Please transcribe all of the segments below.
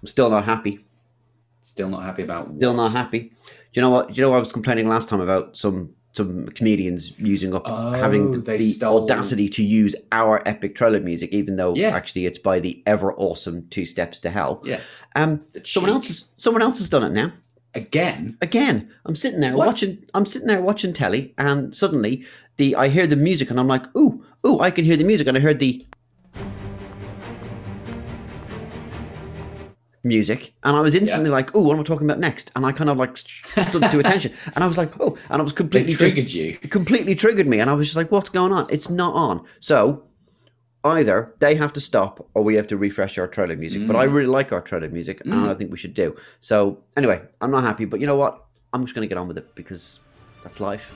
I'm still not happy. Still not happy about. Still what? not happy. Do you know what? Do you know I was complaining last time about some some comedians using up having Oh, the, the stole- audacity to use our epic trailer music, even though Yeah. actually it's by the ever awesome Two Steps to Hell. Yeah. Um, someone else, has, someone else has done it now. Again. Again, I'm sitting there What? watching. I'm sitting there watching telly, and suddenly the I hear the music, and I'm like, ooh, ooh, I can hear the music, and I heard the music, and I was instantly like, oh, what am I talking about next? And I kind of like stood to attention, and I was like, oh, and I was They completely just- triggered you. it completely triggered me and i was just like what's going on it's not on so either they have to stop or we have to refresh our trailer music but i Mm. really like our trailer music and Mm. i think we should do so anyway i'm not happy but you know what i'm just going to get on with it because that's life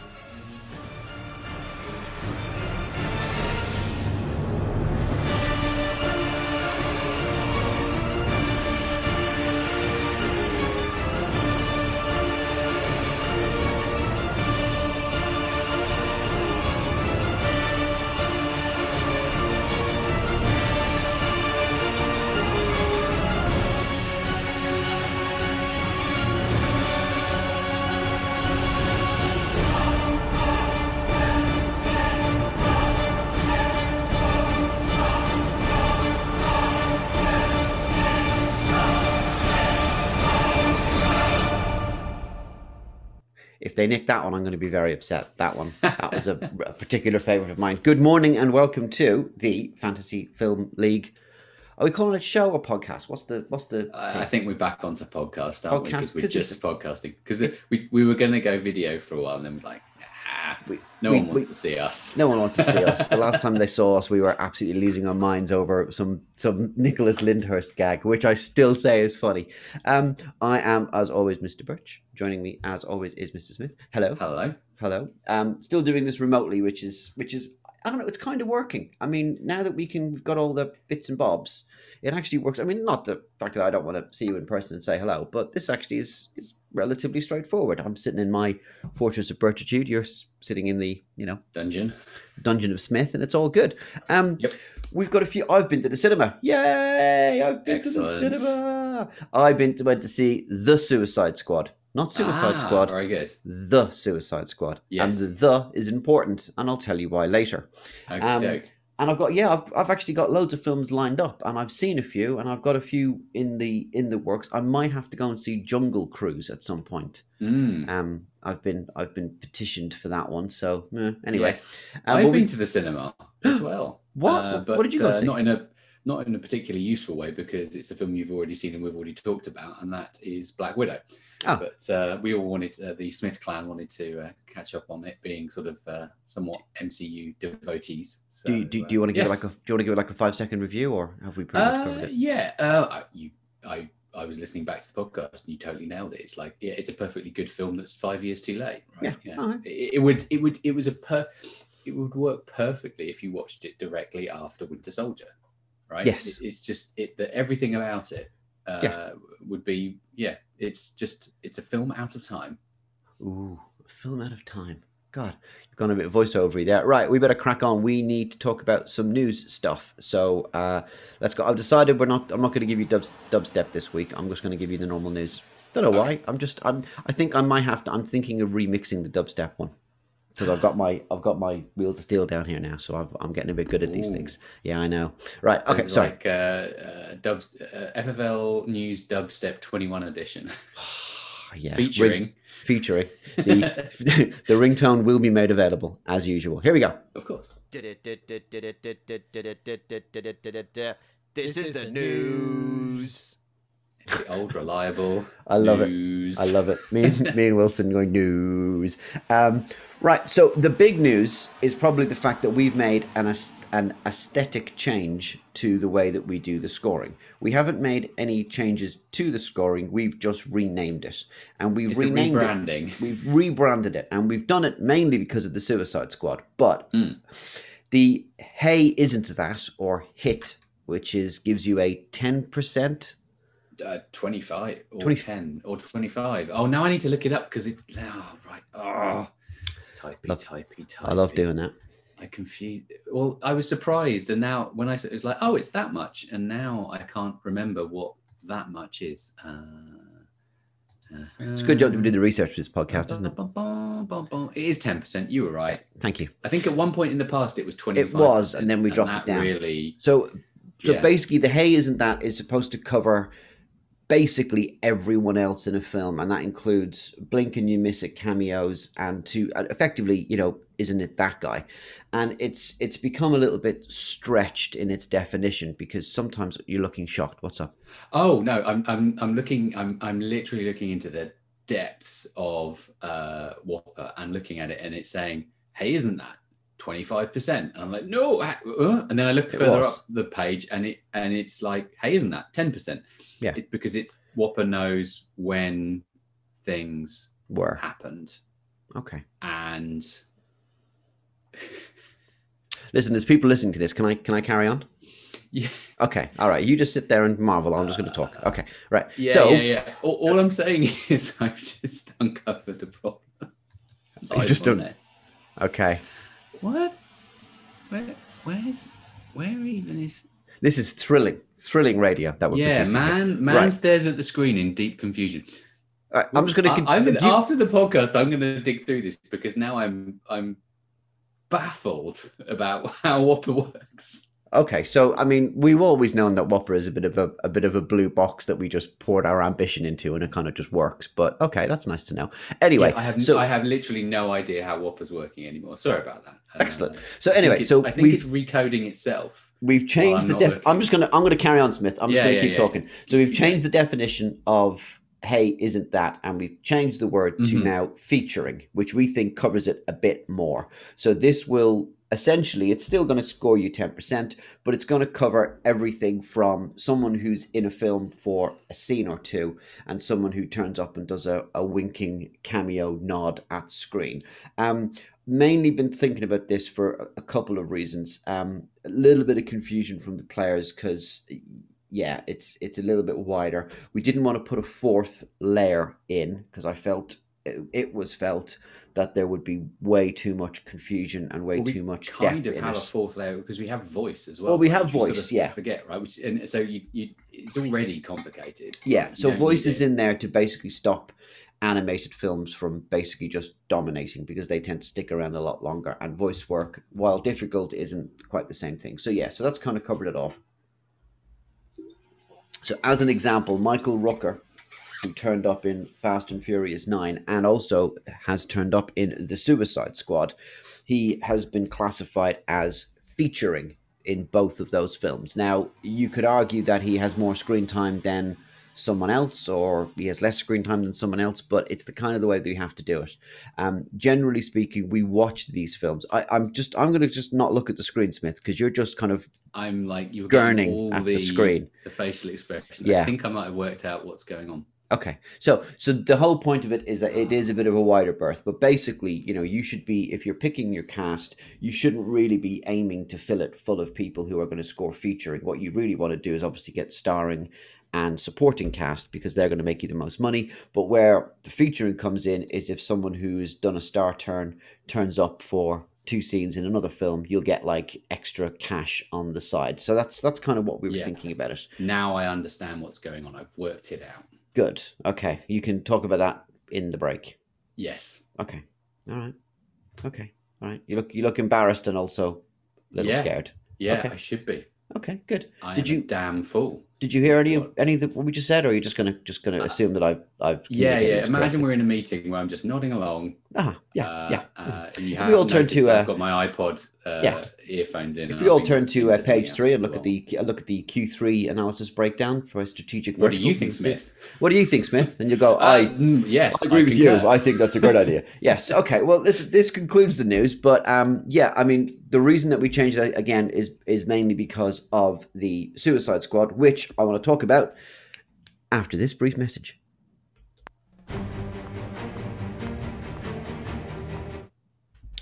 they nick that one i'm going to be very upset. That one. That was a, a particular favorite of mine. Good morning and welcome to the fantasy film league. Are we calling it show or podcast? What's the what's the I I think we're back onto podcast, aren't we? Podcast, Because we're just podcasting. Because we, we were going to go video for a while, and then we're like, nah, We- no we- one wants we- to see us. No one wants to see us. The last time they saw us, we were absolutely losing our minds over some some Nicholas Lyndhurst gag, which I still say is funny. Um, I am, as always, Mr. Birch. Joining me, as always, is Mr. Smith. Hello, Hello. hello. Um, still doing this remotely, which is which is I don't know. It's kind of working. I mean, now that we can we've got all the bits and bobs, it actually works. I mean, not the fact that I don't want to see you in person and say hello, but this actually is is relatively straightforward. I'm sitting in my fortress of Birchitude. You're sitting in the you know Dungeon. Dungeon of Smith, and it's all good. Um, Yep. We've got a few. I've been to the cinema. Yay! I've been to the cinema. I've been to went to see the Suicide Squad, not Suicide Ah, Squad, Very good. the Suicide Squad. Yes. And the the is important, and I'll tell you why later. Okay, Um. And I've got yeah, I've, I've actually got loads of films lined up, and I've seen a few, and I've got a few in the in the works. I might have to go and see Jungle Cruise at some point. Mm, Um, I've been I've been petitioned for that one. So eh, anyway, yes. Um, I've but we- been to the cinema as well. What? Uh, What did you go uh? Not in a not in a particularly useful way because it's a film you've already seen and we've already talked about, and that is Black Widow. Oh. But uh, we all wanted uh, the Smith clan wanted to uh, catch up on it, being sort of uh, somewhat MCU devotees. So, do you, do, uh, do you want to give yes. it like a do you want to give it like a five second review or have we pretty much covered Uh, it? yeah, uh, I- you, I, I was listening back to the podcast and you totally nailed it. It's like, yeah, it's a perfectly good film that's five years too late, right? Yeah, You know, alright. it, it would, it would, it was a per, it would work perfectly if you watched it directly after Winter Soldier, right? Yes. It, it's just it, the, everything about it uh, Yeah. would be, yeah, it's just, it's a film out of time. Ooh, a film out of time. God, you've gone a bit voiceovery there. Right, we better crack on. We need to talk about some news stuff. So uh, let's go. I've decided we're not. I'm not going to give you dub, dubstep this week. I'm just going to give you the normal news. Don't know why. I'm just. I'm. I think I might have to. I'm thinking of remixing the dubstep one because I've got my. I've got my wheels of steel down here now. So I've, I'm getting a bit good at these Ooh. things. Yeah, I know. Right. Okay. Sounds Sorry. Like uh, uh, dubs, uh, FFL News Dubstep 21 edition, yeah. featuring. Ring- featuring the the ringtone will be made available as usual. Here we go. Of course. This is the news. It's the old reliable. I love it. I love it. Me and, me and Wilson going news. Um, right. So the big news is probably the fact that we've made an an aesthetic change to the way that we do the scoring. We haven't made any changes to the scoring. We've just renamed it, and we've It's a renamed it. rebranding. We've rebranded it, and we've done it mainly because of the Suicide Squad. But Mm. the hey isn't that or hit, which is gives you a ten percent. Uh, 25 or 20 10 or 25. Oh, now I need to look it up because it. Oh, right. Oh, typey, Love- typey, typey. I love doing that. I confused. Well, I was surprised, and now when I it was like, oh, it's that much, and now I can't remember what that much is. Uh, It's a good job we did the research for this podcast, isn't it? It is ten percent. You were right. Thank you. I think at one point in the past it was twenty. It was, and then we dropped it down. Really, So, so Yeah. basically, the Hey Isn't That is supposed to cover basically everyone else in a film, and that includes blink and you miss it cameos, and to effectively, you know, isn't it that guy? And it's it's become a little bit stretched in its definition because sometimes you're looking shocked. What's up? Oh no, I'm I'm I'm looking. I'm I'm literally looking into the depths of uh, Whopper and looking at it, and it's saying, "Hey, isn't that 25 percent?" And I'm like, "No," uh, uh," and then I look It further was. up the page, and it and it's like, "Hey, isn't that 10 percent?" Yeah. it's because it's Whopper knows when things Were happened, okay. and Listen, there's people listening to this. Can I can I carry on? yeah, Okay, all right. You just sit there and marvel. I'm just going to talk. Okay, right. yeah, so yeah, yeah. All, all I'm saying is I've just uncovered the problem. Live just done- it. okay, What? Where? Where's? Where even is? this is thrilling, thrilling radio that we're Yeah, producing. here. man. Man Right. stares at the screen in deep confusion. Right, I'm just going to. Am gonna, after the podcast. I'm going to dig through this because now I'm I'm baffled about how Whopper works. Okay, so I mean, we've always known that Whopper is a bit of a, a bit of a blue box that we just poured our ambition into, and it kind of just works. But okay, that's nice to know. Anyway, Yeah, I have so I have literally no idea how Whopper's working anymore. Sorry about that. Uh, Excellent. so anyway, so I think it's recoding itself. we've changed the def. I'm just gonna I'm gonna carry on, Smith. I'm just Yeah, gonna yeah, keep talking. So we've changed the definition of hey, isn't that, and we've changed the word to Mhm. now featuring, which we think covers it a bit more. So this will essentially it's still going to score you 10% but it's going to cover everything from someone who's in a film for a scene or two and someone who turns up and does a, a winking cameo nod at screen. Um mainly been thinking about this for a, couple of reasons. Um a little bit of confusion from the players because yeah it's it's a little bit wider. We didn't want to put a fourth layer in because i felt it, it was felt that there would be way too much confusion and way Well, we too much kind of have a fourth layer because we have voice as well. Well, we have which sort voice, of yeah. Forget right, which and so you, you it's already complicated. Yeah, so voice is in there to basically stop animated films from basically just dominating because they tend to stick around a lot longer. And voice work, while difficult, isn't quite the same thing. So yeah, so that's kind of covered it off. So as an example, Michael Rooker, who turned up in Fast and Furious 9 and also has turned up in The Suicide Squad, he has been classified as featuring in both of those films. Now, you could argue that he has more screen time than someone else or he has less screen time than someone else but it's the kind of the way that you have to do it um generally speaking we watch these films I, i'm just i'm going to just not look at the screen smith because you're just kind of I'm like you're Gurning all at the the screen. the facial expression. Yeah. I think I might have worked out what's going on. Okay, so so the whole point of it is that it is a bit of a wider berth, but basically, you know, you should be if you're picking your cast, you shouldn't really be aiming to fill it full of people who are going to score featuring. What you really want to do is obviously get starring and supporting cast because they're going to make you the most money. But where the featuring comes in is if someone who's done a star turn turns up for two scenes in another film, you'll get like extra cash on the side. So that's that's kind of what we were Yeah. thinking about it. Now I understand what's going on. I've worked it out. Good. Okay, you can talk about that in the break. Yes. Okay. All right. Okay. All right. You look you look embarrassed and also a little Yeah. scared. Yeah, Okay. I should be. Okay. Good. I Did you- a damn fool. Did you hear any of any of the, what we just said, or are you just gonna just gonna Uh, assume that I've I've Yeah, yeah. Imagine we're in a meeting where I'm just nodding along. ah yeah uh, yeah. Uh, and you If we all turn to, uh, I've got my iPod uh, yeah. earphones in. If we all turn to uh, page three and look at the uh, look at the Q three analysis breakdown for a strategic. What do you think. Smith? What do you think, Smith? And you go, Uh, I mm, yes, I agree with you. I think that's a great idea. Yes. Okay. Well, this this concludes the news, but um, yeah. I mean, the reason that we changed it again is is mainly because of the Suicide Squad, which I want to talk about after this brief message.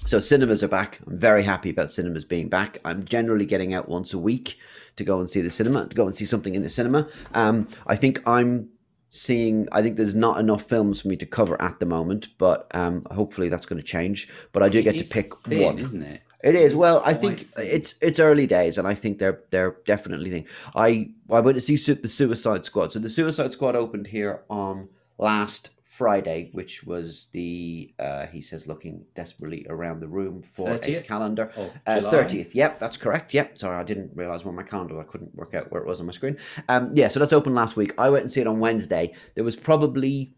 So cinemas are back. I'm very happy about cinemas being back. I'm generally getting out once a week to go and see the cinema, to go and see something in the cinema. Um, I think I'm seeing. I think there's not enough films for me to cover at the moment, but um, hopefully that's going to change. But I do get to pick thin, one. isn't it? It is. It's Well, I think it's it's early days, and I think they're they're definitely thing. I I went to see the Suicide Squad. So the Suicide Squad opened here on last Friday, which was the uh, he says looking desperately around the room for a calendar. Uh, Thirtieth, yep, that's correct. Yep, sorry, I didn't realize where my calendar. I couldn't work out where it was on my screen. Um, yeah, so that's open last week. I went and see it on Wednesday. There was probably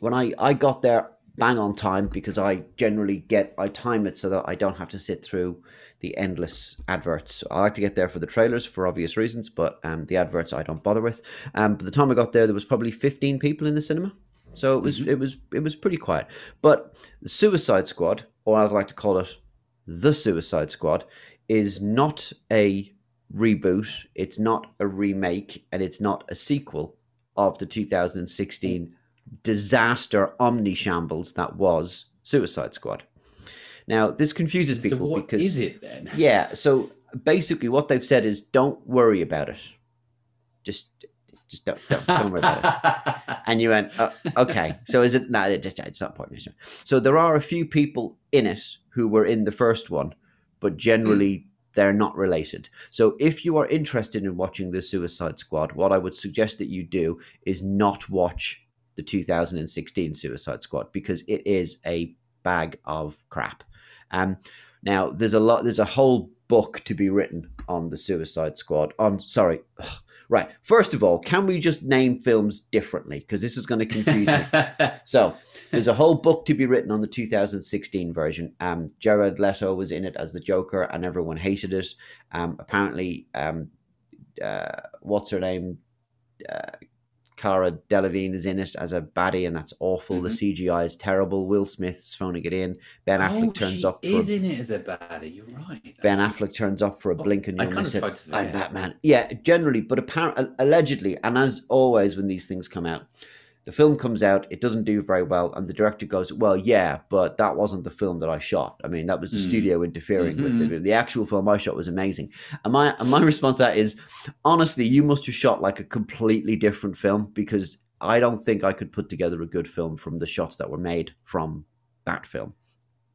when I I got there bang on time because I generally get I time it so that I don't have to sit through the endless adverts. I like to get there for the trailers for obvious reasons, but um, the adverts I don't bother with. Um, by the time I got there, there was probably fifteen people in the cinema, so it was mm-hmm. it was it was pretty quiet. But the Suicide Squad, or as I like to call it, the Suicide Squad, is not a reboot. It's not a remake, and it's not a sequel of the 2016 disaster omni shambles that was Suicide Squad. Now, this confuses So people what because is it then? yeah, so basically what they've said is don't worry about it. Just just don't don't, don't worry about it. And you went, uh, okay. So is it? No, it's not important. So there are a few people in it who were in the first one, but generally they're not related. So if you are interested in watching the Suicide Squad, what I would suggest that you do is not watch the 2016 Suicide Squad because it is a bag of crap. Um, now there's a lot. There's a whole book to be written on the Suicide Squad. On sorry, ugh, right. First of all, can we just name films differently? Because this is going to confuse me. So there's a whole book to be written on the 2016 version. Um, Jared Leto was in it as the Joker, and everyone hated it. Um, apparently, um, uh, what's her name? Uh, Cara Delevingne is in it as a baddie, and that's awful. The mm-hmm. CGI is terrible. Will Smith's phoning it in. Ben oh, Affleck oh, turns up for is in it as a baddie. You're right. Ben actually. Affleck turns up for a Oh, blink and I you'll kind miss of it. I'm. Batman. Yeah, generally, but apparently, allegedly, and as always when these things come out, the film comes out, it doesn't do very well, and the director goes, "Well, yeah, but that wasn't the film that I shot. I mean, that was the Mm. studio interfering with Mhm. the the actual film I shot was amazing." And my and my response to that is, honestly, you must have shot like a completely different film because I don't think I could put together a good film from the shots that were made from that film.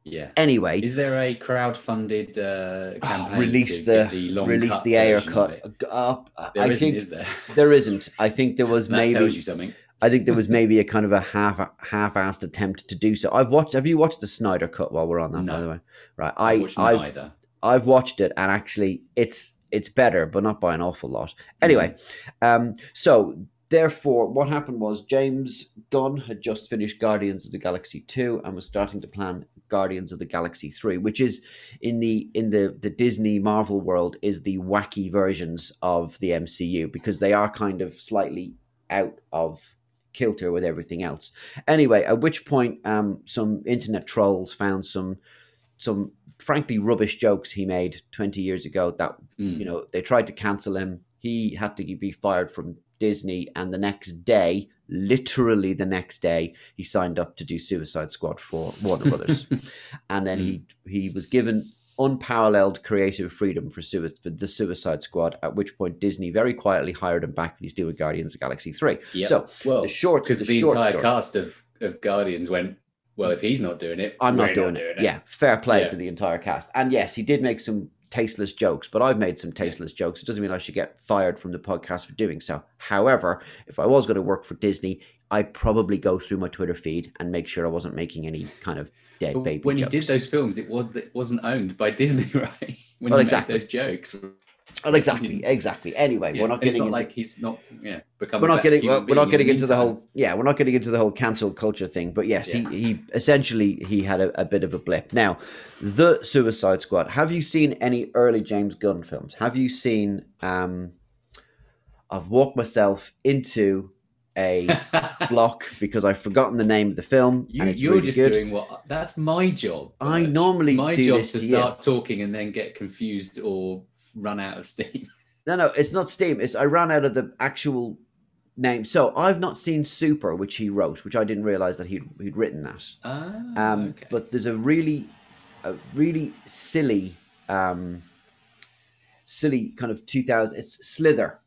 Yeah. Anyway, Is there a crowd-funded uh, campaign release to the the long release the air cut it? There I isn't, think is there? there isn't. I think there was that maybe. tells you something. I think there was maybe a kind of a half half-assed attempt to do so. I've watched. Have you watched the Snyder cut while we're on that? By No. the way, right? I I've neither. I've watched it, and actually, it's it's better, but not by an awful lot. Anyway, um, so therefore, what happened was James Gunn had just finished Guardians of the Galaxy two and was starting to plan Guardians of the Galaxy three, which is in the in the the Disney Marvel world is the wacky versions of the MCU because they are kind of slightly out of kilter with everything else. Anyway, at which point, um, some internet trolls found some some frankly rubbish jokes he made 20 years ago that Mm. you know they tried to cancel him he had to be fired from disney and the next day literally the next day he signed up to do suicide squad for warner brothers and then he he was given unparalleled creative freedom for, sui- for the suicide squad at which point disney very quietly hired him back and he's doing guardians of the galaxy 3 Yep. so well, the short because the, the, short entire story, cast of, of Guardians went, well, if he's not doing it, I'm we're not doing, it. it. Yeah, fair play Yeah. to the entire cast. And yes, he did make some tasteless jokes, but I've made some tasteless jokes. It doesn't mean I should get fired from the podcast for doing so. However, if I was going to work for Disney, I'd probably go through my Twitter feed and make sure I wasn't making any kind of dead But baby when jokes. you did those films, it was it wasn't owned by Disney, right? When Well, you exactly. made those jokes, well, exactly, exactly. Anyway, Yeah, we're not getting not into like he's not yeah become. we're not getting we're not getting into the whole yeah we're not getting into the whole cancel culture thing but yes Yeah. he he essentially he had a, a bit of a blip now the suicide squad have you seen any early james gunn films have you seen um i've walked myself into a block because i've forgotten the name of the film You, and it's you're really just good doing what that's my job. I normally it's my do job this to you. start talking and then get confused or run out of steam. no no it's not steam it's i ran out of the actual name so i've not seen super which he wrote which i didn't realize that he'd, he'd written that Ah, um, okay. but there's a really a really silly um, silly kind of 2000 it's slither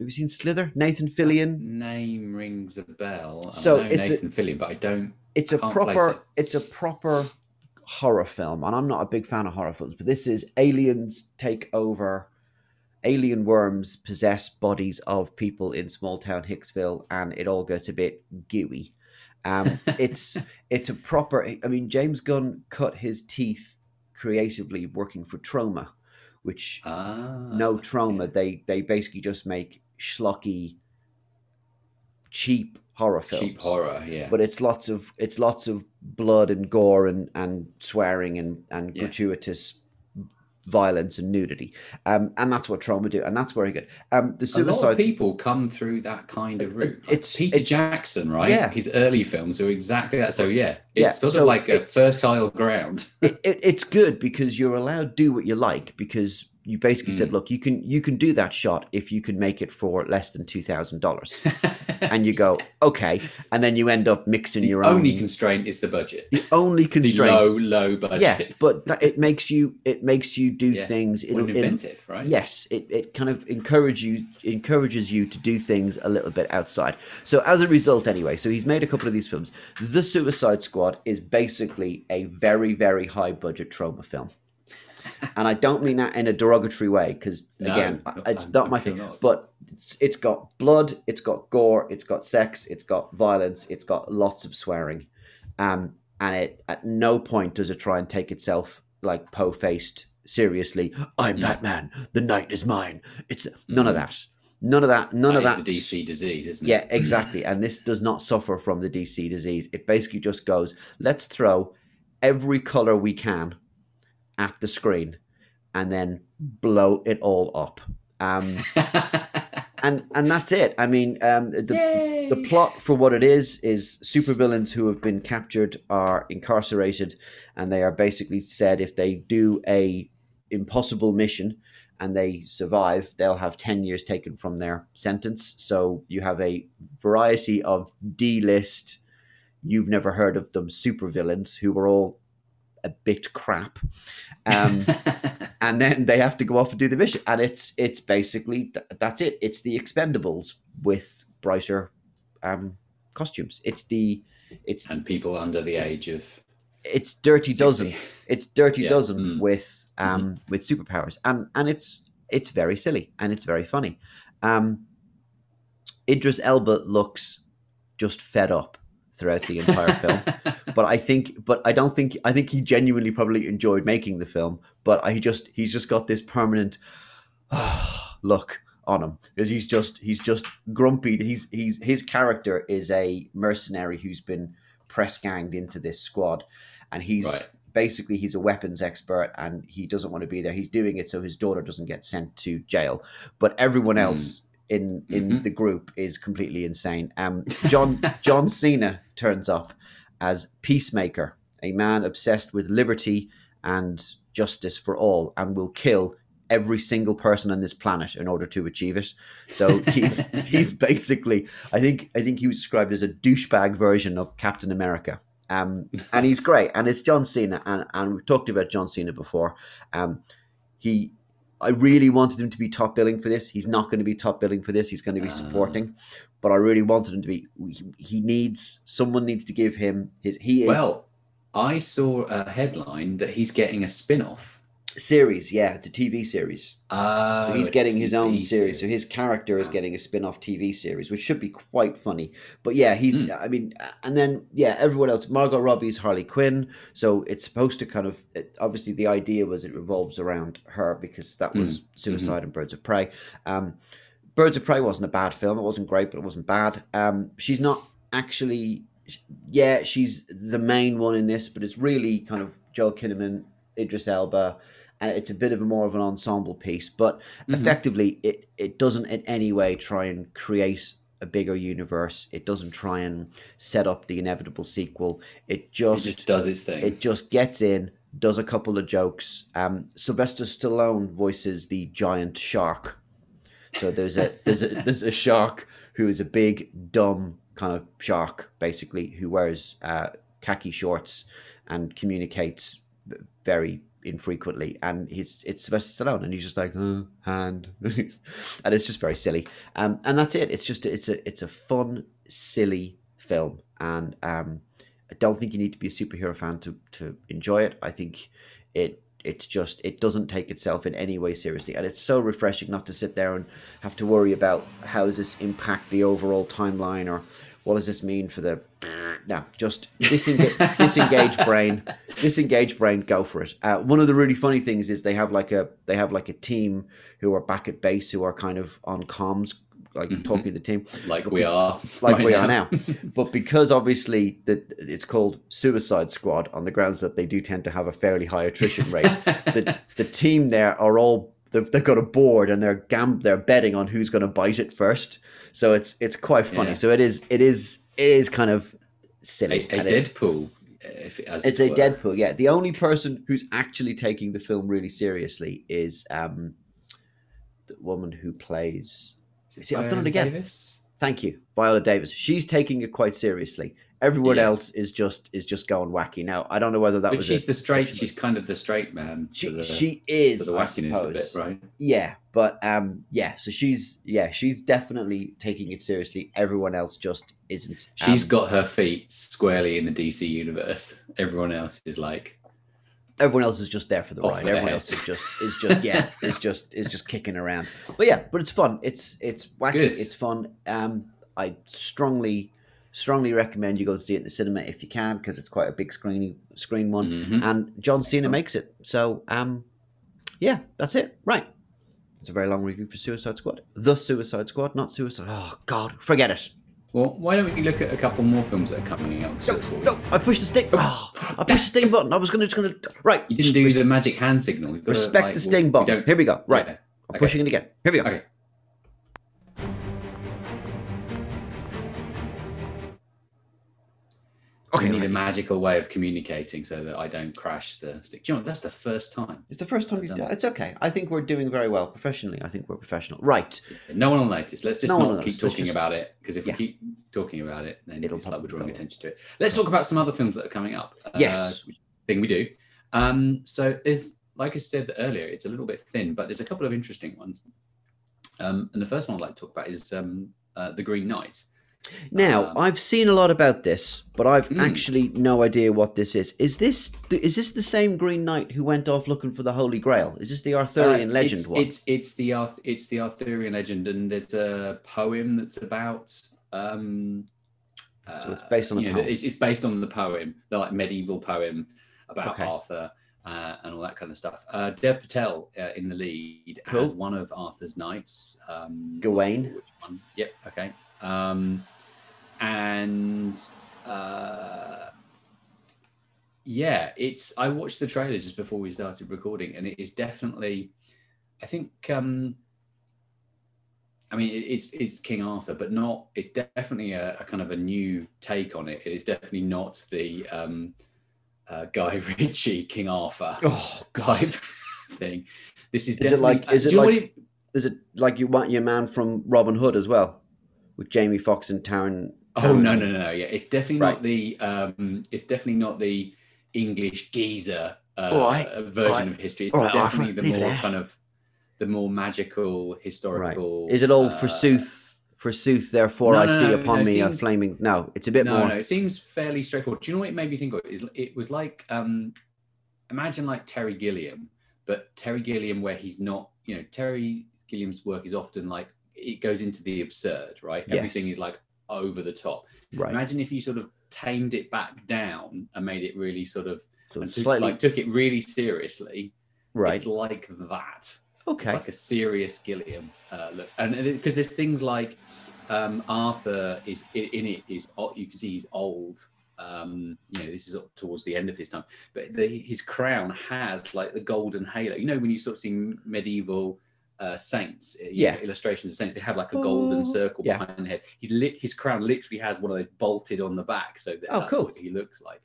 have you seen slither nathan fillion name rings a bell. So I know it's a- Nathan Fillion, but I don't. it's I a proper it. it's a proper horror film, and I'm not a big fan of horror films, but this is aliens take over. Alien worms possess bodies of people in small town Hicksville, and it all gets a bit gooey. Um, it's it's a proper. I mean, James Gunn cut his teeth creatively working for Troma, which Ah, no Troma. They they basically just make schlocky, cheap horror films. cheap horror. Yeah, But it's lots of it's lots of blood and gore and and swearing and and Yeah. gratuitous violence and nudity. Um, and that's what Troma do, and that's very good. Um, the a lot of suicide. people come through that kind of route. Like it's- Peter it's- Jackson, right? Yeah. His early films were exactly that. So yeah, it's Yeah, sort so of like a fertile ground. it, it, it's good because you're allowed to do what you like because you basically Mm. said, look, you can you can do that shot if you can make it for less than two thousand dollars, and you go okay, and then you end up mixing the your own. only constraint is the budget. the only The constraint, low, low budget. yeah, but that, it makes you it makes you do Yeah. things. It'll, inventive, right? yes, it, it kind of encourage you encourages you to do things a little bit outside. So as a result, anyway, so he's made a couple of these films. The Suicide Squad is basically a very very high budget Troma film. And I don't mean that in a derogatory way, because No, again, no, it's I'm- not I'm my sure thing. not. But it's, it's got blood, it's got gore, it's got sex, it's got violence, it's got lots of swearing, um, and it at no point does it try and take itself like po faced seriously. I'm Mm. Batman. The night is mine. It's none of that. None of that. None of That that. is the DC disease, isn't it? Yeah, exactly. And this does not suffer from the DC disease. It basically just goes, let's throw every color we can at the screen and then blow it all up. Um, and and that's it. I mean, um, the the plot for what it is is supervillains who have been captured are incarcerated, and they are basically said if they do a impossible mission and they survive, they'll have ten years taken from their sentence. So you have a variety of D list. You've never heard of them supervillains who are all a bit crap. Um, and then they have to go off and do the mission and it's it's basically th- that's it. It's the expendables with brighter um costumes. It's the it's and people under the age of it's dirty 60. dozen. It's dirty Yeah, dozen mm. with um with superpowers. And and it's it's very silly and it's very funny. Um idris elba looks just fed up throughout the entire film but I think, but I don't think, I think he genuinely probably enjoyed making the film. But I just, he's just got this permanent look on him because he's just, he's just grumpy. He's, he's, his character is a mercenary who's been press ganged into this squad, and he's Right. basically he's a weapons expert, and he doesn't want to be there. He's doing it so his daughter doesn't get sent to jail, but everyone Mm. else. In, in Mhm. the group is completely insane. Um, John John Cena turns up as Peacemaker, a man obsessed with liberty and justice for all, and will kill every single person on this planet in order to achieve it. So he's he's basically, I think I think he was described as a douchebag version of Captain America. Um, and he's great, and it's John Cena, and, and we've talked about John Cena before. Um, he, I really wanted him to be top billing for this. He's not going to be top billing for this. He's going to be Ah. supporting, but I really wanted him to be. He, needs someone needs to give him his. He is Well, I saw a headline that he's getting a spin-off. series, yeah, it's a TV series. Uh, he's getting his own TV series, so his character is Ah. getting a spin-off TV series, which should be quite funny. But yeah, he's. I mean, and then yeah, everyone else. Margot Robbie's Harley Quinn, so it's supposed to kind of. It, obviously, the idea was it revolves around her because that was Suicide and Birds of Prey. Um, Birds of Prey wasn't a bad film. It wasn't great, but it wasn't bad. Um, she's not actually. Yeah, she's the main one in this, but it's really kind of Joel Kinnaman, Idris Elba, and it's a bit of a more of an ensemble piece. But Mhm. effectively, it it doesn't in any way try and create a bigger universe. It doesn't try and set up the inevitable sequel. It It just just does its thing. it just gets in, does a couple of jokes. Um, Sylvester Stallone voices the giant shark. So there's a there's a there's a shark who is a big dumb kind of shark basically who wears uh, khaki shorts and communicates very infrequently. And he's it's Sylvester Stallone. And he's just like uh, hand. And it's just very silly. Um, and that's it. It's just it's a it's a fun silly film. And um, I don't think you need to be a superhero fan to to enjoy it. I think it it's just it doesn't take itself in any way seriously, and it's so refreshing not to sit there and have to worry about how does this impact the overall timeline or what does this mean for the no just disengage, disengage brain disengage brain go for it. Uh, one of the really funny things is they have like a they have like a team who are back at base who are kind of on comms like Mhm. talking to the team like we are, like right we are now. but because obviously the, it's called Suicide Squad on the grounds that they do tend to have a fairly high attrition rate, the the team there are all they've, they've got a board and they're gam they're betting on who's going to bite it first. So it's it's quite funny. Yeah. So it is it is it is kind of silly. a, a it- Deadpool. If it, as it's it a. Deadpool. Yeah, the only person who's actually taking the film really seriously is um the woman who plays. See, I've done it again. Davis? Thank you, Viola Davis. She's taking it quite seriously. Everyone Yeah. else is just is just going wacky. Now I don't know whether that But was. she's a- the straight. She's kind of the straight man. She the, she for is. the wackiness of it, right? Yeah, but um, yeah. So she's yeah, she's definitely taking it seriously. Everyone else just isn't. She's Um, got her feet squarely in the DC universe. Everyone else is like, everyone else is just there for the Off ride. the Everyone else is just is just yeah, is just is just kicking around. But yeah, but it's fun. It's it's wacky. Good. It's fun. Um, I strongly strongly recommend you go and see it in the cinema if you can because it's quite a big screen screen one. mhm. and John Cena Excellent. makes it. So, um, yeah, that's it. Right. It's a very long review for Suicide Squad. The Suicide Squad, not Suicide. Oh God, forget it. Well, why don't we look at a couple more films that are coming up? 'cause No, that's what we- no, I pushed the stick. Oh, ah, I pushed the sting button. I was gonna, just gonna. Right. You didn't do the magic hand signal. Respect like, the sting button. Here we go. Right. Yeah. I'm Okay. pushing it again. Here we go. Okay. Okay. we need right. a magical way of communicating so that I don't crash the stick. Do you know what? That's the first time. It's the first time you've Done. done. It's okay. I think we're doing very well professionally. I think we're professional. Right. No one will notice. Let's just No not keep talking just- about it because if Yeah. we keep talking about it, then It'll it's like we're drawing go. attention to it. Let's talk about some other films that are coming up. uh, Yes. which thing we do. Um, so is like I said earlier, it's a little bit thin, but there's a couple of interesting ones. Um, and the first one I'd like to talk about is um, uh, The Green Knight. Now, Um, I've seen a lot about this, but I've Mm. actually no idea what this is. Is this is this the same Green Knight who went off looking for the Holy Grail? Is this the Arthurian Uh, legend it's, one? It's it's the Arth- it's the Arthurian legend, and there's a poem that's about. Um, So it's uh, based on a you know, poem. It's, it's based on the poem, the like medieval poem about Okay. Arthur uh, and all that kind of stuff. Uh, Dev Patel uh, in the lead Cool. as one of Arthur's knights. Um, Gawain. Yep. Okay. Um, and uh, yeah, it's. I watched the trailer just before we started recording, and it is definitely. I think. Um, I mean, it's it's King Arthur, but not. It's definitely a, a kind of a new take on it. It is definitely not the um, uh, Guy Ritchie King Arthur oh God! type thing. This is Is it like- is it you know what like- Is it like you want your man from Robin Hood as well, with Jamie Foxx and Taron? Oh no no no no! Yeah, it's definitely Right. not the um, it's definitely not the English geezer uh, All right, version all right. of history. It's All right, definitely Arthur, the more kind of the more magical historical. Is it all uh, forsooth? Forsooth, therefore no, I no, see no, upon no, it me a seems- flaming. No, it's a bit No, more. no, it seems fairly straightforward. Do you know what it made me think of? Is it was like um, imagine like Terry Gilliam, but Terry Gilliam where he's not. You know, Terry Gilliam's work is often like it goes into the absurd, right? Yes. Everything is like over the top. Right. Imagine if you sort of tamed it back down and made it really sort of So took, slightly like took it really seriously. right. It's like that. It's Okay. like a serious Gilliam uh, look, and because there's things like um, Arthur is in, in it is you can see he's old. Um, you know, this is up towards the end of his time, but the, his crown has like the golden halo. You know, when you sort of see medieval uh, saints, uh, you know, Yeah. illustrations of saints, they have like a golden Oh, circle yeah. behind the head. He's lit, his crown literally has one of those bolted on the back, so that, Oh, that's cool. what he looks like.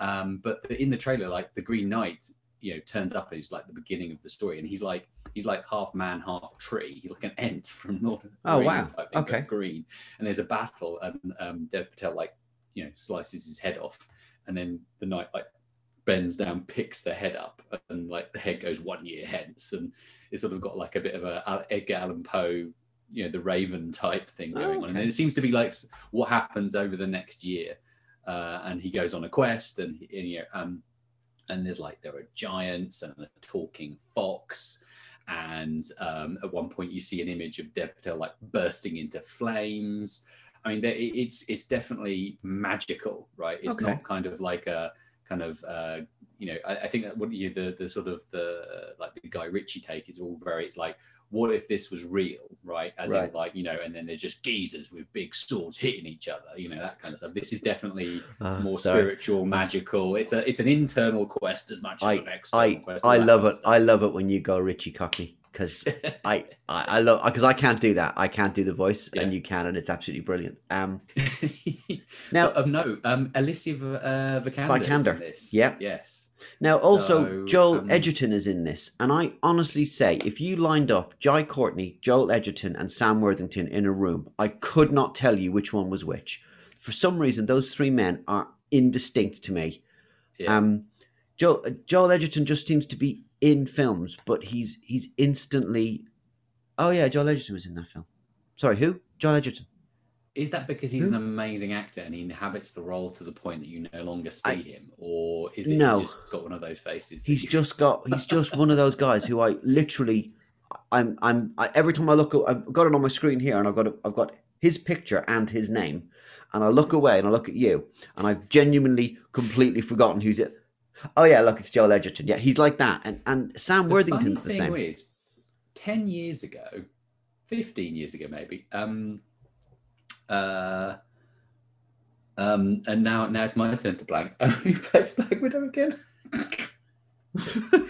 Um, but the, in the trailer, like the Green Knight, you know, turns up and he's like the beginning of the story, and he's like he's like half man, half tree. He's like an ent from Lord of the Oh, Rings wow. type thing, Okay. green. And there's a battle, and um, Dev Patel like you know slices his head off, and then the knight like bends down, picks the head up, and like the head goes one year hence, and it's sort of got like a bit of a Edgar Allan Poe, you know, the Raven type thing Oh, going on, and okay. it seems to be like what happens over the next year. uh, and he goes on a quest, and, and you know, um, and there's like there are giants and a talking fox, and um, at one point you see an image of Dev Patel like bursting into flames. I mean, it's it's definitely magical, right? It's Okay. not kind of like a kind of uh, you know. I, I think that what you the the sort of the like the Guy Ritchie take is all very. It's like what if this was real, right? As Right. in like you know, and then they're just geezers with big swords hitting each other, you know, that kind of stuff. This is definitely Uh, more sorry. spiritual, magical. It's a it's an internal quest as much as I an external I quest. I love it. I love it when you go Ritchie Cockney because I, I I love because I can't do that. I can't do the voice, and you can, and it's absolutely brilliant. Um, now of note, um, Alicia uh, Vikander, is Vikander, in this. yeah. Yes. Now, also, So, Joel um, Edgerton is in this, and I honestly say, if you lined up Jai Courtney, Joel Edgerton, and Sam Worthington in a room, I could not tell you which one was which. For some reason, those three men are indistinct to me. Yeah. Um, Joel, Joel Edgerton just seems to be in films, but he's he's instantly. Oh yeah, Joel Edgerton was in that film. Sorry, who? Joel Edgerton. Is that because he's Who? an amazing actor and he inhabits the role to the point that you no longer see I- him, or is it No. just got one of those faces? He's you- just got. He's just one of those guys who I literally. I'm. I'm. I, every time I look, I've got it on my screen here, and I've got. I've got his picture and his name, and I look away and I look at you, and I've genuinely completely forgotten who's it. Oh yeah, look, it's Joel Edgerton. Yeah, he's like that, and and Sam The Worthington's the same. is, ten years ago, fifteen years ago, maybe. Um, uh, um, and now now it's my turn to blank. Who plays Black Widow again?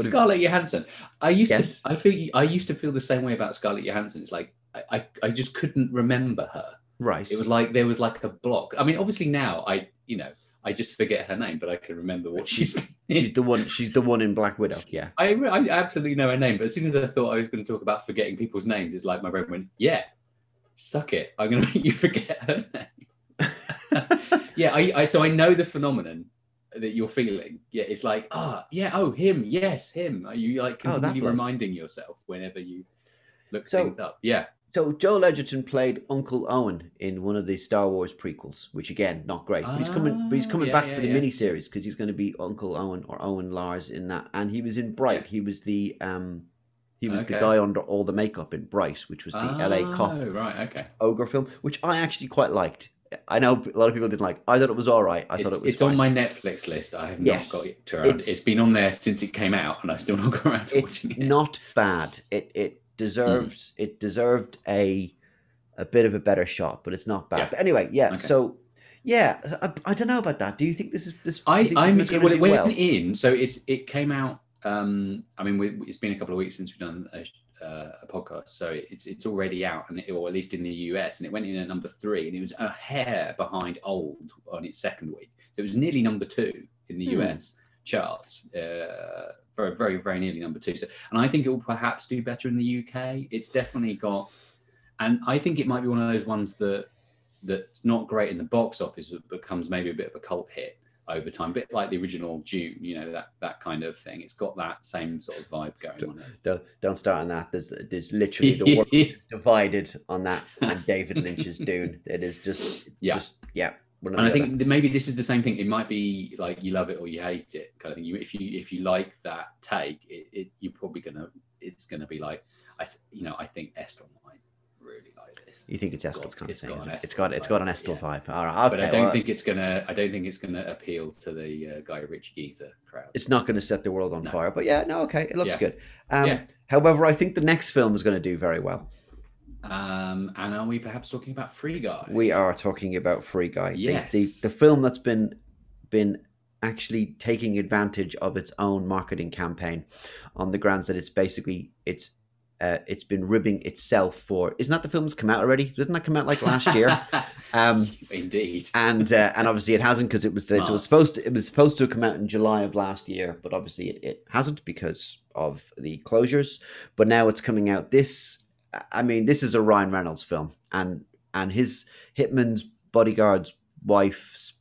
Scarlett Johansson. I used Yes. to. I feel. I used to feel the same way about Scarlett Johansson. It's like I, I, I just couldn't remember her. right. It was like there was like a block. I mean, obviously now I, you know, I just forget her name, but I can remember what she's. she's the one. She's the one in Black Widow. Yeah. I, I absolutely know her name, but as soon as I thought I was going to talk about forgetting people's names, it's like my brain went, "Yeah, suck it. I'm going to make you forget her name." yeah, I, I so I know the phenomenon that you're feeling. Yeah, it's like, ah, yeah, oh, him, yes, him. Are you like Oh, continually bloke. reminding yourself whenever you look So- things up? Yeah, So Joel Edgerton played Uncle Owen in one of the Star Wars prequels, which again not great. But he's coming, but he's Ah, coming yeah, back yeah, for the yeah. miniseries because he's going to be Uncle Owen or Owen Lars in that, and he was in Bright. He was the um, he was the guy under all the makeup in Bright, which was the LA cop Oh, right, okay. ogre film, which I actually quite liked. I know a lot of people didn't like. I thought it was all right. I thought it was. it's on my Netflix list. I have Yes, not got it to around. it's- it's been on there since it came out, and I've still not got around to It's watching it. not bad. It it deserves it deserved a a bit of a better shot, but it's not bad. Yeah. But anyway, yeah. Okay. So yeah, I, I don't know about that. Do you think this is this? I I'm gonna well. It went well? in, so it's it came out. Um, I mean, we, it's been a couple of weeks since we've done a, uh, a podcast, so it's it's already out, and it, or at least in the US, and it went in at number three, and it was a hair behind Old on its second week, so it was nearly number two in the Hmm. US charts, uh, very very very nearly number two. So, and I think it will perhaps do better in the UK. It's definitely got, and I think it might be one of those ones that that's not great in the box office, but becomes maybe a bit of a cult hit over time, a bit like the original Dune, you know, that that kind of thing. It's got that same sort of vibe going on. Don't, don't start on that. There's there's literally the world is divided on that and David Lynch's Dune. It is just Yeah. just yeah. And I think that maybe this is the same thing. It might be like you love it or you hate it kind of thing. You, if you if you like that take, it, it you're probably gonna it's gonna be like I you know I think Estel might really like this. you think it's It's Estel's got- kind of thing. it? It's Estel got it's got an vibe, yeah. vibe. All right, okay. but I don't well, think it's gonna I don't think it's gonna appeal to the uh, Guy Ritchie geezer crowd. it's not going to set the world on No. fire. But yeah, no, okay, it looks Yeah. good. Um, Yeah. However, I think the next film is going to do very well. Um, and are we perhaps talking about Free Guy? We are talking about Free Guy. the- Yes. The, the, film that's been been actually taking advantage of its own marketing campaign on the grounds that it's basically it's uh, it's been ribbing itself for isn't that the film's come out already? Doesn't that come out like last year? Um, Indeed. and uh, and obviously it hasn't because it was it was supposed to it was supposed to come out in July of last year, but obviously it, it hasn't because of the closures. But now it's coming out. This I mean, this is a Ryan Reynolds film, and and his Hitman's bodyguard's wife's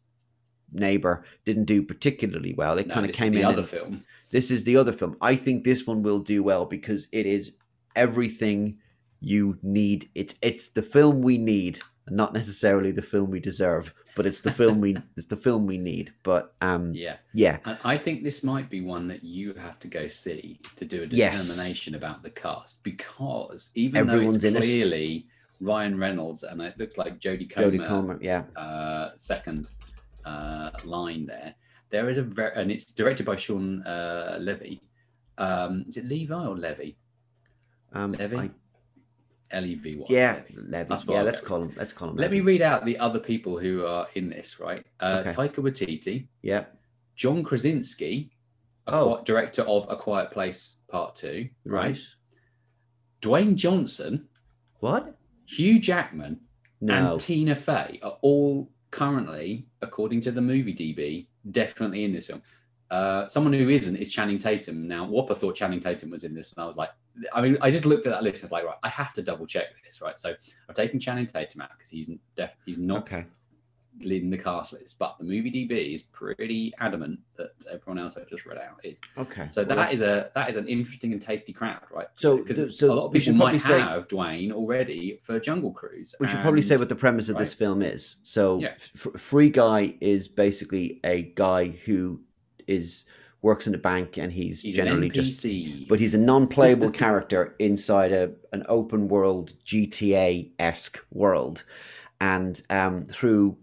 neighbor didn't do particularly well. It No, kind of came in this is the in. other and- film. this is the other film. I think this one will do well because it is everything you need. It's it's the film we need not necessarily the film we deserve, but it's the film we it's the film we need. But um, Yeah. yeah, And I think this might be one that you have to go see to do a Yes. determination about the cast because even Everyone's though it's clearly Ryan Reynolds and it looks like Jodie Comer, Jodie Comer, yeah, uh, second uh, line there, there is a very and it's directed by Shawn uh, Levy. Um, is it Levi or Levy? um, Levy? I- L E V Y. yeah, Levy. Levy. Yeah. Let's call him. Let's call him. Let me read out the other people who are in this. Right, uh, Okay. Taika Waititi, Yeah, John Krasinski, Oh. director of A Quiet Place Part Two, right. Dwayne Johnson, What? Hugh Jackman, No. and Tina Fey are all currently, according to the movie DB, definitely in this film. Uh, someone who isn't is Channing Tatum. Now, Whopper thought Channing Tatum was in this, and I was like, I mean, I just looked at that list and was like, right, I have to double check this, right? So I've taken Channing Tatum out because he's def- he's not okay. leading the cast list, but the movie DB is pretty adamant that everyone else I've just read out is. Okay. So Well, that is a that is an interesting and tasty crowd, right? So- because so a lot of people might say- have Dwayne already for Jungle Cruise. We should probably say what the premise of this film is. So, Yeah. F- Free Guy is basically a guy who is works in a bank and he's, he's generally just but he's a non-playable character inside a an open world GTA esque world, and um, through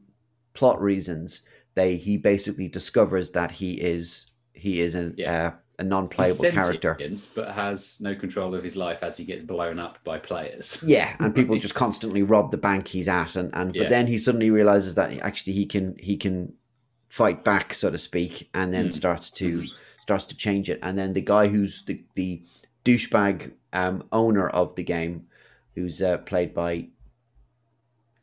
plot reasons, they he basically discovers that he is he is an, Yeah. uh, a non-playable character. but has no control of his life as he gets blown up by players. Yeah, and people just constantly rob the bank he's at, and and Yeah. but then he suddenly realizes that actually he can he can fight back, so to speak, and then Mm. starts to starts to change it. And then the guy who's the the douchebag um, owner of the game, who's uh, played by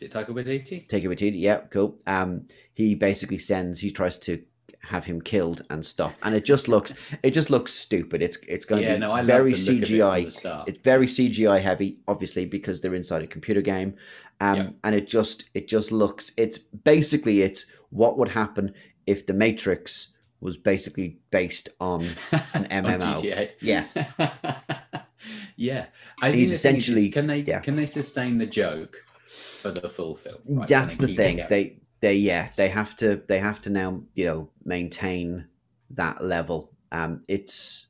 Taika Waititi? Take It Waititi, yeah, cool. Um, he basically sends he tries to have him killed and stuff, and it just looks it just looks stupid. It's it's going to be no, I very love the look of it CGI. It's very CGI heavy, obviously, because they're inside a computer game. Um, Yeah. and it just it just looks it's basically it's what would happen if the Matrix was basically based on an On MMO. GTA. Yeah. yeah. I He's think the is, essentially- can they yeah. can they sustain the joke for the full film? right? That's the thing. They they yeah they have to they have to now you know maintain that level. Um, it's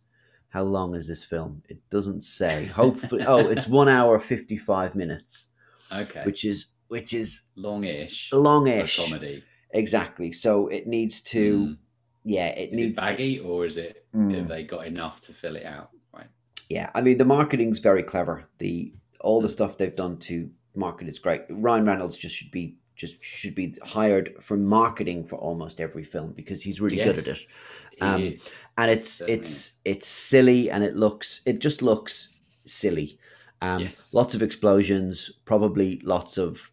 how long is this film? It doesn't say. Hopefully, oh, it's one hour fifty five minutes, okay. which is which is longish longish. comedy. Exactly. So it needs to. Mm. Yeah, it Is it needs. To be baggy or is it Mm. have they got enough to fill it out? Right. Yeah, I mean the marketing's very clever. The all the stuff they've done to market is great. Ryan Reynolds just should be just should be hired for marketing for almost every film because he's really good at it. it Um. And it's Certainly. it's it's silly and it looks it just looks silly. Um, Yes. Lots of explosions, probably lots of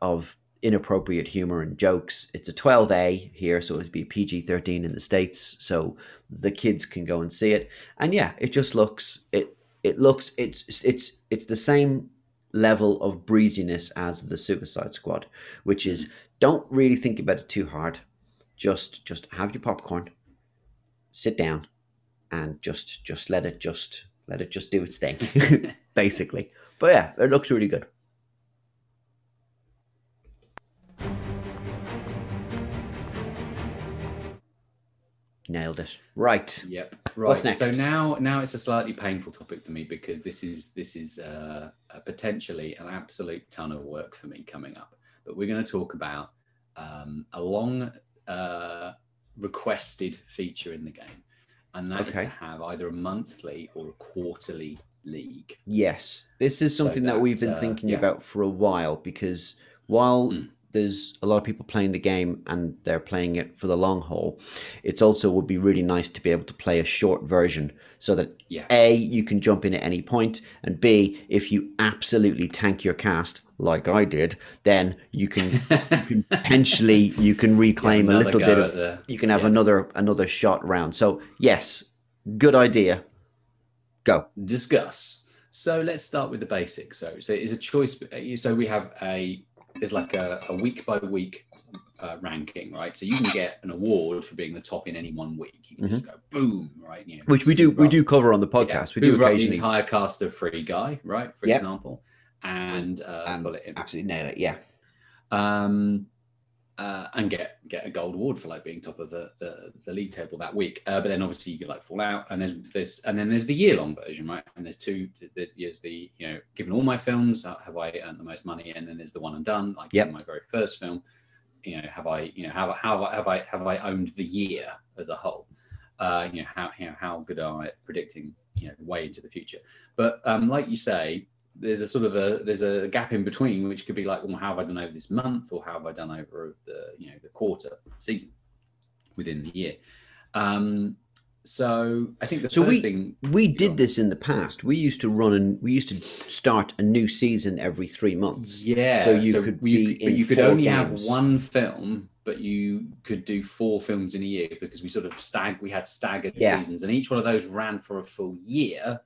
of inappropriate humor and jokes. It's a 12A here, so it'd be PG 13 in the states, so the kids can go and see it. And yeah, it just looks it it looks it's it's it's the same level of breeziness as the Suicide Squad, which is don't really think about it too hard. Just just have your popcorn, sit down, and just just let it just let it just do its thing, basically. But yeah, it looks really good. Nailed it. Right. Yep. Right. What's next? So now, now it's a slightly painful topic for me because this is this is uh, a potentially an absolute ton of work for me coming up. But we're going to talk about um, a long uh, requested feature in the game, and that is Okay. to have either a monthly or a quarterly league. Yes, this is So something that, we've been uh, thinking yeah. about for a while because while Mm. There's a lot of people playing the game and they're playing it for the long haul, it's also would be really nice to be able to play a short version so that Yeah. A, you can jump in at any point, and B, if you absolutely tank your cast like I did, then you can you can potentially you can reclaim a little bit of you can have yeah. another another shot round. So yes, good idea. Go. discuss. So let's start with the basics. So, so it's a choice. So we have a there's like a, a week by week uh, ranking, right? So you can get an award for being the top in any one week. You can just go boom, right? You know, Mm-hmm. Which we do we do cover on the yeah, podcast. we do up the entire cast of Free Guy, right? For Yep. example, and, uh, and pull it in. absolutely nail it. Yeah. Um, uh, and get get a gold award for like being top of the the, the league table that week. Uh, but then obviously you get like fall out, and there's this, and then there's the year long version, right? And there's two. There's the you know, given all my films, uh, have I earned the most money? And then there's the one and done, like my very first film. You know, have I you know have have I have I have I owned the year as a whole? Uh, you know how you know how good are I at predicting you know way into the future? But um, like you say, there's a sort of a there's a gap in between which could be like well how have i done over this month or how have i done over the you know the quarter season within the year um so i think the So first we- thing We did this in the past. We used to run and we used to start a new season every three months. yeah So you could you, be but you could only have one film but you could do four films in a year because we sort of stag we had staggered Yeah. seasons and each one of those ran for a full year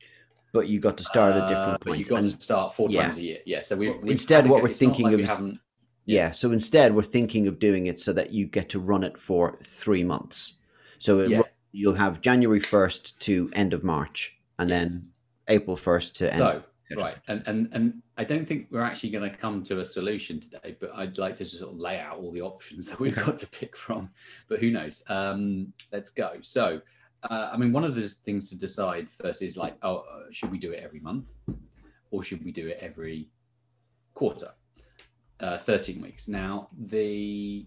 But you got to start at uh, different but you points. got And to start four yeah. times a year yeah so we've, we've instead what we're thinking like of we is- haven't yeah, so instead we're thinking of doing it so that you get to run it for three months. So it, Yeah. you'll have January first to end of March, and Yes. then April first to end. So right, and and and I don't think we're actually going to come to a solution today, but I'd like to just sort of lay out all the options that we've got to pick from. But who knows? Um, let's go. So, uh, I mean, one of the things to decide first is like, oh, uh, should we do it every month, or should we do it every quarter? Uh, Thirteen weeks. Now the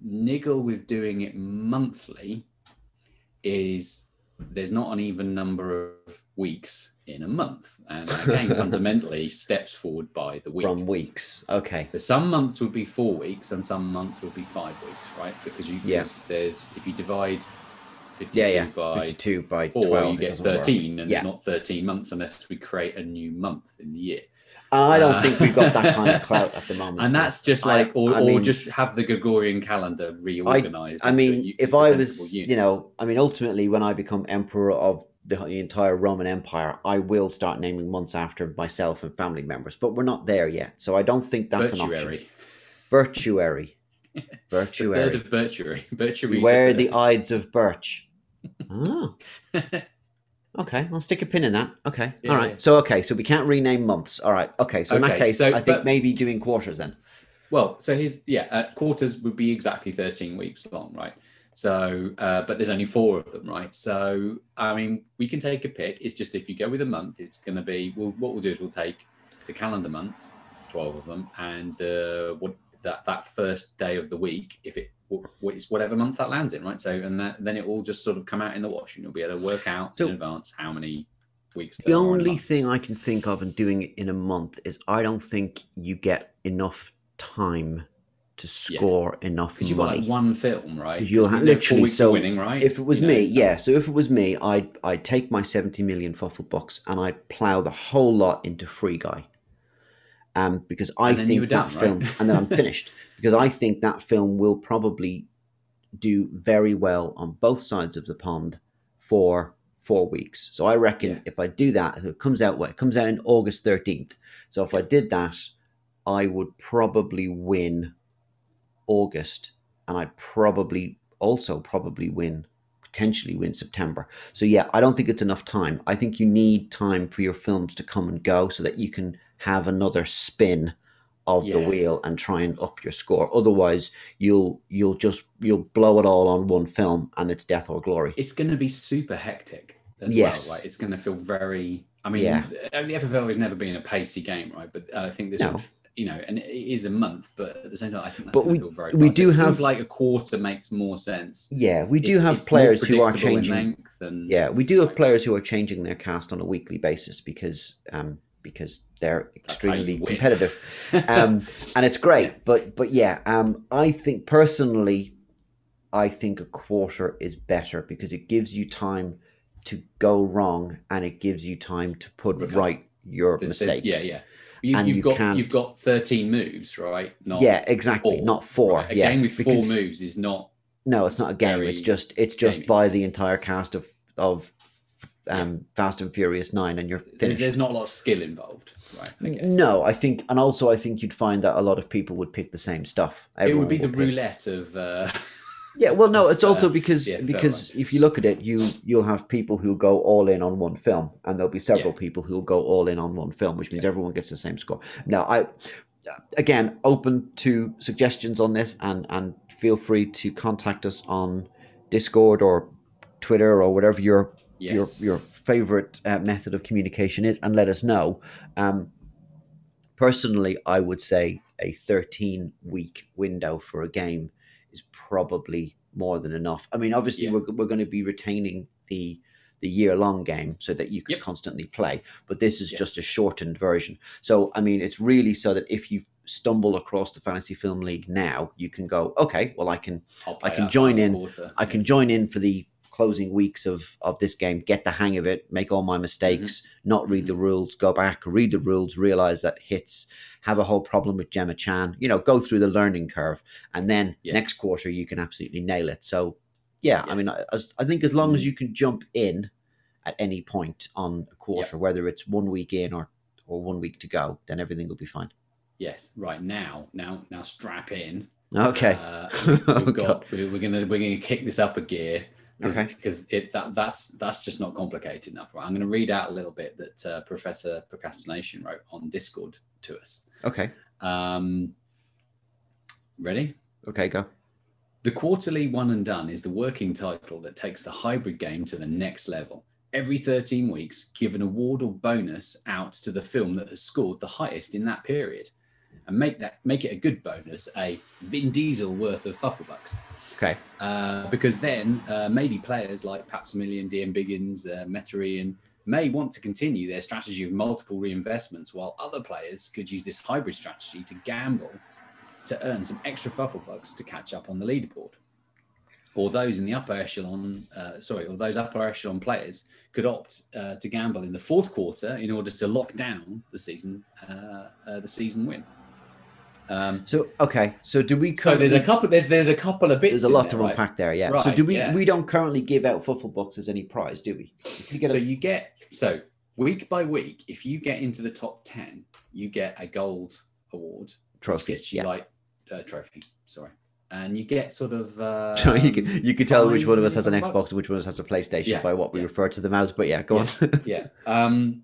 niggle with doing it monthly is there's not an even number of weeks in a month. And again, fundamentally, steps forward by the week. from weeks. Okay. So some months would be four weeks and some months would be five weeks, right? Because you Yeah. there's if you divide 52 Yeah, yeah. by Fifty-two by four, twelve. you get doesn't work. 13, and Yeah. it's not 13 months unless we create a new month in the year. I don't Uh, think we've got that kind of clout at the moment. And so that's just I- like, or, I or mean- just have the Gregorian calendar reorganized. I into mean, u- if into I was, you know, I mean, ultimately, when I become emperor of the, the entire Roman Empire, I will start naming months after myself and family members. But we're not there yet, so I don't think that's an option. Virtuary. Virtuary, The third virtuary. of Birchuary. Birchuary. Beware the. Ides of Birch. Oh, okay. I'll stick a pin in that. Okay. Yeah, All right. yeah. So okay. So we can't rename months. All right. Okay. So in that case, so- I think but- maybe doing quarters then. Well, so here's yeah, uh, quarters would be exactly 13 weeks long, right? So, uh, but there's only four of them, right? So, I mean, we can take a pick. It's just if you go with a month, it's going to be. Well, what we'll do is we'll take the calendar months, 12 of them, and uh, what that that first day of the week, if it it's whatever month that lands in, right? So, and that, then it will just sort of come out in the wash, and you'll be able to work out So- in advance how many weeks. The there are in a only thing I can think of in doing it in a month is I don't think you get enough time to Yeah. score enough because you've got like one film, right? You'll ha- we know literally- so winning, right? if it was You know, me, yeah. So if it was me, I'd I'd take my seventy million fuffle bucks and I'd plow the whole lot into Free Guy. Um, because I And then you think that done, film, right? and then I'm finished. Because I think that film will probably do very well on both sides of the pond for four weeks. So I reckon Yeah. if I do that, it comes out what it comes out in August thirteenth. So if I did that, I would probably win August, and I'd probably also probably win potentially win September. So yeah, I don't think it's enough time. I think you need time for your films to come and go so that you can have another spin of the wheel and try and up your score. Otherwise, you'll you'll just you'll blow it all on one film and it's death or glory. it's going to be super hectic as Yes. well, right? It's going to feel very. I mean, Yeah. the FFL has never been a pacey game, right? But I think this, No. would, you know, and it is a month, but at the same time, I think that's But going we- to feel very. we fast. do it have- like a quarter makes more sense. Yeah, we do It's- have it's players who are changing length and Yeah, we do have Right. players who are changing their cast on a weekly basis because um because they're That's how you extremely competitive. um, and it's great. Yeah. But but yeah, um, I think personally, I think a quarter is better because it gives you time to go wrong and it gives you time to put Recover. right your there's- mistakes. Yeah, yeah. You, And you've you got can't- you've got thirteen moves, right? Not Yeah, exactly. four, Not four. right? A yeah, game with four because- moves is not. No, it's not a game. It's just it's just by the entire cast of of um, Fast and Furious Nine, and you're finished. There's not a lot of skill involved, right? I guess. No, I think, and also I think you'd find that a lot of people would pick the same stuff. it would Everyone be the pick- roulette of. Uh, Yeah, well, no, it's uh, also because yeah, because if you look at it, you you'll have people who go all in on one film, and there'll be several Yeah. people who'll go all in on one film, which means everyone gets the same score. Now, I again, open to suggestions on this, and and feel free to contact us on Discord or Twitter or whatever your Yes. your your favorite uh, method of communication is, and let us know. Um, personally, I would say a 13 week window for a game is probably more than enough. I mean, obviously, Yeah. we're, we're going to be retaining the the year long game so that you can Yep. constantly play, but this is Yes. just a shortened version. So, I mean, it's really so that if you stumble across the Fantasy Film League now, you can go, okay, well, I can I can join in. quarter. I can join in for the closing weeks of of this game, get the hang of it, make all my mistakes, not read the rules, go back, read the rules, realize that hits, have a whole problem with Gemma Chan, you know, go through the learning curve, and then Yeah. next quarter you can absolutely nail it. So, yeah, I mean, I, I think as long as Mhm. you can jump in at any point on a quarter, whether it's one week in or or one week to go, then everything will be fine. Yes. Right now, now, now, strap in. Okay. Uh, Oh, we've. We're we're gonna we're gonna kick this up a gear. Because Okay. because it that that's that's just not complicated enough. Right? I'm going to read out a little bit that uh, Professor Procrastination wrote on Discord to us. Okay. Um, ready? Okay, go. The quarterly one and done is the working title that takes the hybrid game to the next level. Every 13 weeks, give an award or bonus out to the film that has scored the highest in that period, and make that make it a good bonus, a Vin Diesel worth of fufflebucks. Okay. Uh, because then uh, maybe players like Paps Million, DM Biggins, uh, Metarian may want to continue their strategy of multiple reinvestments, while other players could use this hybrid strategy to gamble to earn some extra fuffle bucks to catch up on the leaderboard. Or those in the upper echelon, uh, sorry, or those upper echelon players could opt uh, to gamble in the fourth quarter in order to lock down the season, uh, uh, the season win. Um, So okay, so do we so there's a couple. There's there's a couple of bits. There's a lot there, to right? unpack there, yeah. so do we? yeah. We don't currently give out Fuffle boxes any prize, do we? You So a, you get so week by week, if you get into the top ten, you get a gold award. trophy? Yeah. like uh, trophy. Sorry, and you get sort of. Uh, So you can you can tell which one of us has an Xbox and which one of us has a PlayStation Yeah, by what we yeah. refer to them as. But yeah, go on. yeah. Um,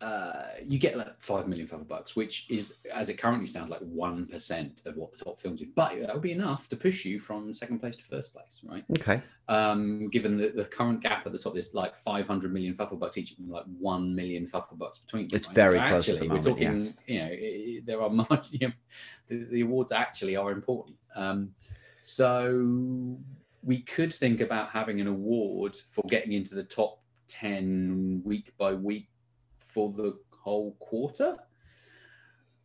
uh, you get like five million five five bucks, which is, as it currently stands, like one percent of what the top films is. But that would be enough to push you from second place to first place, right? okay. um, given the, the current gap at the top, there's like 500 million fuffle bucks each, like 1 million fuffle bucks between them. It's very close at actually, the we're moment, yeah. talking, you know, i- there are much, you know, the, the awards actually are important. Um, so we could think about having an award for getting into the top 10 week by week for the whole quarter.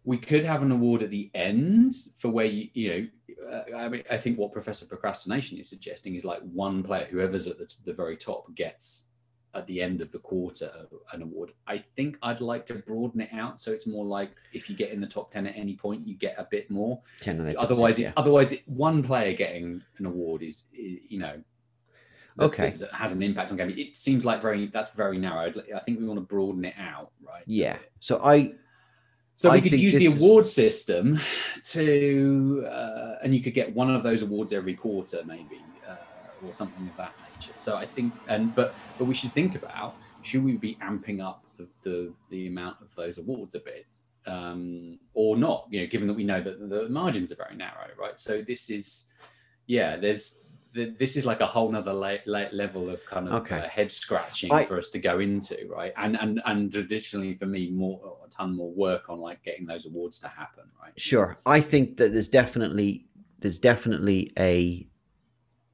We could have an award at the end for where you, you know, uh, I mean, I think what Professor Procrastination is suggesting is like one player, whoever's at the, the very top, gets at the end of the quarter an award. I think I'd like to broaden it out so it's more like if you get in the top ten at any point, you get a bit more. Ten otherwise, six, it's otherwise it, one player getting an award is, i- you know. That- Okay. That, that has an impact on gaming. It seems like very that's very narrow. I think we want to broaden it out, right? yeah. So I So I we could use the this is- award system to, uh, and you could get one of those awards every quarter, maybe, uh, or something of that nature. So I think, and but but we should think about should we be amping up the the, the amount of those awards a bit, um, or not? You know, given that we know that the margins are very narrow, right? So this is, yeah, there's. Th- This is like a whole nother la- la- level of kind of Okay. uh, head scratching I- for us to go into, right? And and and traditionally for me, more a ton more work on like getting those awards to happen, right? Sure. I think that there's definitely there's definitely a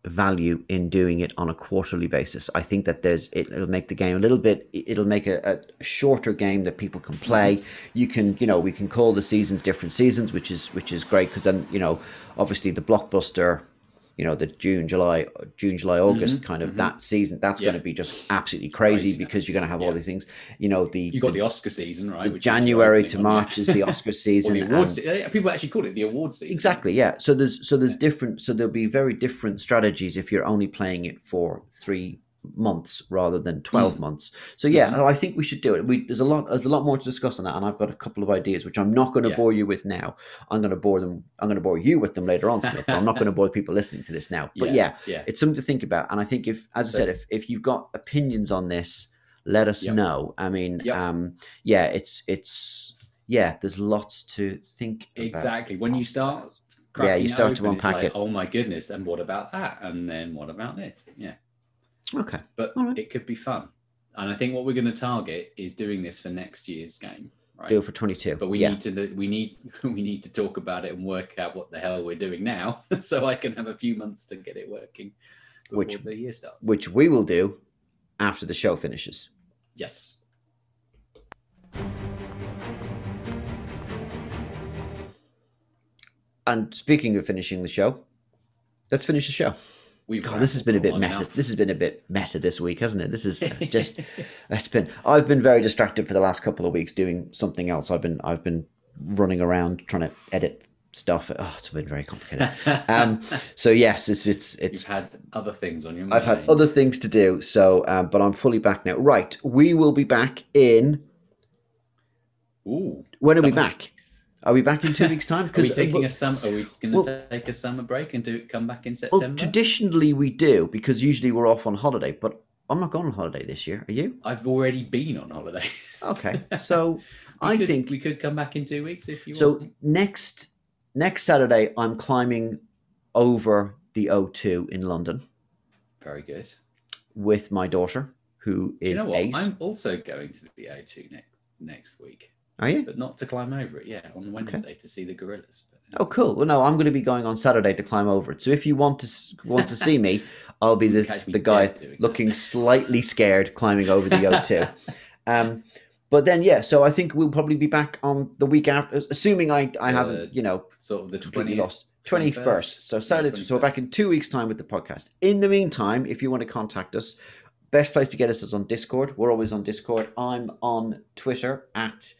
value in doing it on a quarterly basis. I think that there's it, it'll make the game a little bit it'll make a, a shorter game that people can play. You can, you know, we can call the seasons different seasons, which is which is great because then, you know, obviously the blockbuster you know the June, July, June, July, August kind of mhm. that season. That's Yeah. going to be just absolutely crazy crazy because you're going to have all these things. You know the, You got the, the Oscar season, right? which January to March is the Oscar season. the awards. se- People actually call it the awards season. Exactly, yeah. So there's so there's different so there'll be very different strategies if you're only playing it for three months rather than 12 Mm. months. So yeah, Mhm. I think we should do it. We there's a lot there's a lot more to discuss on that and I've got a couple of ideas which I'm not going to Yeah. bore you with now. I'm going to bore them I'm going to bore you with them later on Smith, I'm not going to bore people listening to this now. But yeah, yeah, it's something to think about and I think if as I said if if you've got opinions on this let us Yep. know. I mean Yep. um yeah, it's it's yeah, there's lots to think about. Exactly. When you start, Yeah, you start to open, it's unpack like, it. Oh my goodness! And what about that? And then what about this? Yeah, Okay. but right. it could be fun. And I think what we're going to target is doing this for next year's game, right? Do for 22. But we yeah. need to we need we need to talk about it and work out what the hell we're doing now, so I can have a few months to get it working before Which- the year starts. which we will do after the show finishes. yes, And speaking of finishing the show, let's finish the show. We've God, this has been a bit rambled on meta. enough. This has been a bit meta this week, hasn't it? This is just it's been I've been very distracted for the last couple of weeks doing something else. I've been I've been running around trying to edit stuff. Oh, it's been very complicated. Um so yes, it's it's it's You've had other things on your mind. I've had other things to do, so um, but I'm fully back now. Right, we will be back in. Ooh, When are we back? breaks. Are we back in two weeks' time? Are we uh, taking well- a summer? Are we going well- to take a summer break and do come back in well, September? traditionally we do because usually we're off on holiday, but I'm not going on holiday this year. Are you? I've already been on holiday. Okay, so I could- think we could come back in two weeks if you want. so. want. Next next Saturday, I'm climbing over the O2 in London Very good. with my daughter, who Do you know what? eight. I'm also going to the O2 next next week, Are you? but not to climb over it. Yeah, on Wednesday to see the gorillas. But, Oh, cool. Well, no, I'm going to be going on Saturday to climb over it. So if you want to want to see me, I'll be the, the guy dead doing that. looking slightly scared climbing over the O2. um, but then, yeah, so I think we'll probably be back on the week after, assuming I, I Uh, haven't, you know, sort of the completely 20th. lost. 21st. So Saturday, so we're back in two weeks' time with the podcast. In the meantime, if you want to contact us, best place to get us is on Discord. We're always on Discord. I'm on Twitter at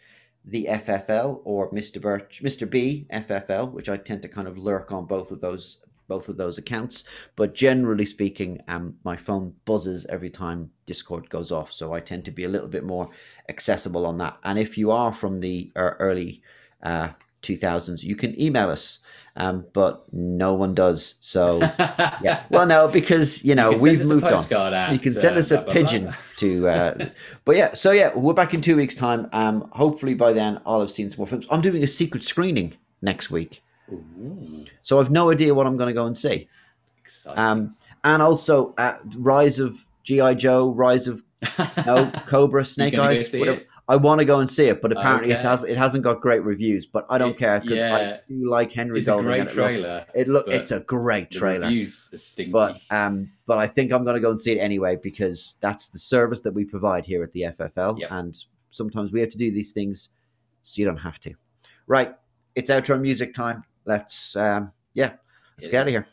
the FFL or Mr. Birch, Mr. B FFL, which I tend to kind of lurk on both of those both of those accounts. But generally speaking, um, my phone buzzes every time Discord goes off, so I tend to be a little bit more accessible on that. And if you are from the uh, early uh, 2000s, you can email us, um, but no one does. So yeah, well, no, because you know You we've moved on. You can send uh, us a blah, blah, pigeon blah. to, uh, but yeah. So yeah, we're back in two weeks' time. Um, hopefully by then I'll have seen some more films. I'm doing a secret screening next week, Ooh, so I've no idea what I'm going to go and see. exciting. Um, and also uh, Rise of GI Joe, Rise of no Cobra, Snake Eyes. See whatever. it? I want to go and see it, but apparently it has it hasn't got great reviews. But I don't It- care because yeah. I do like Henry it's a great it looks, trailer. it look it's a great trailer. reviews stinky. But um, but I think I'm going to go and see it anyway because that's the service that we provide here at the FFL, Yep. and sometimes we have to do these things so you don't have to. Right, it's outro music time. Let's um, yeah, let's Yeah. get out of here.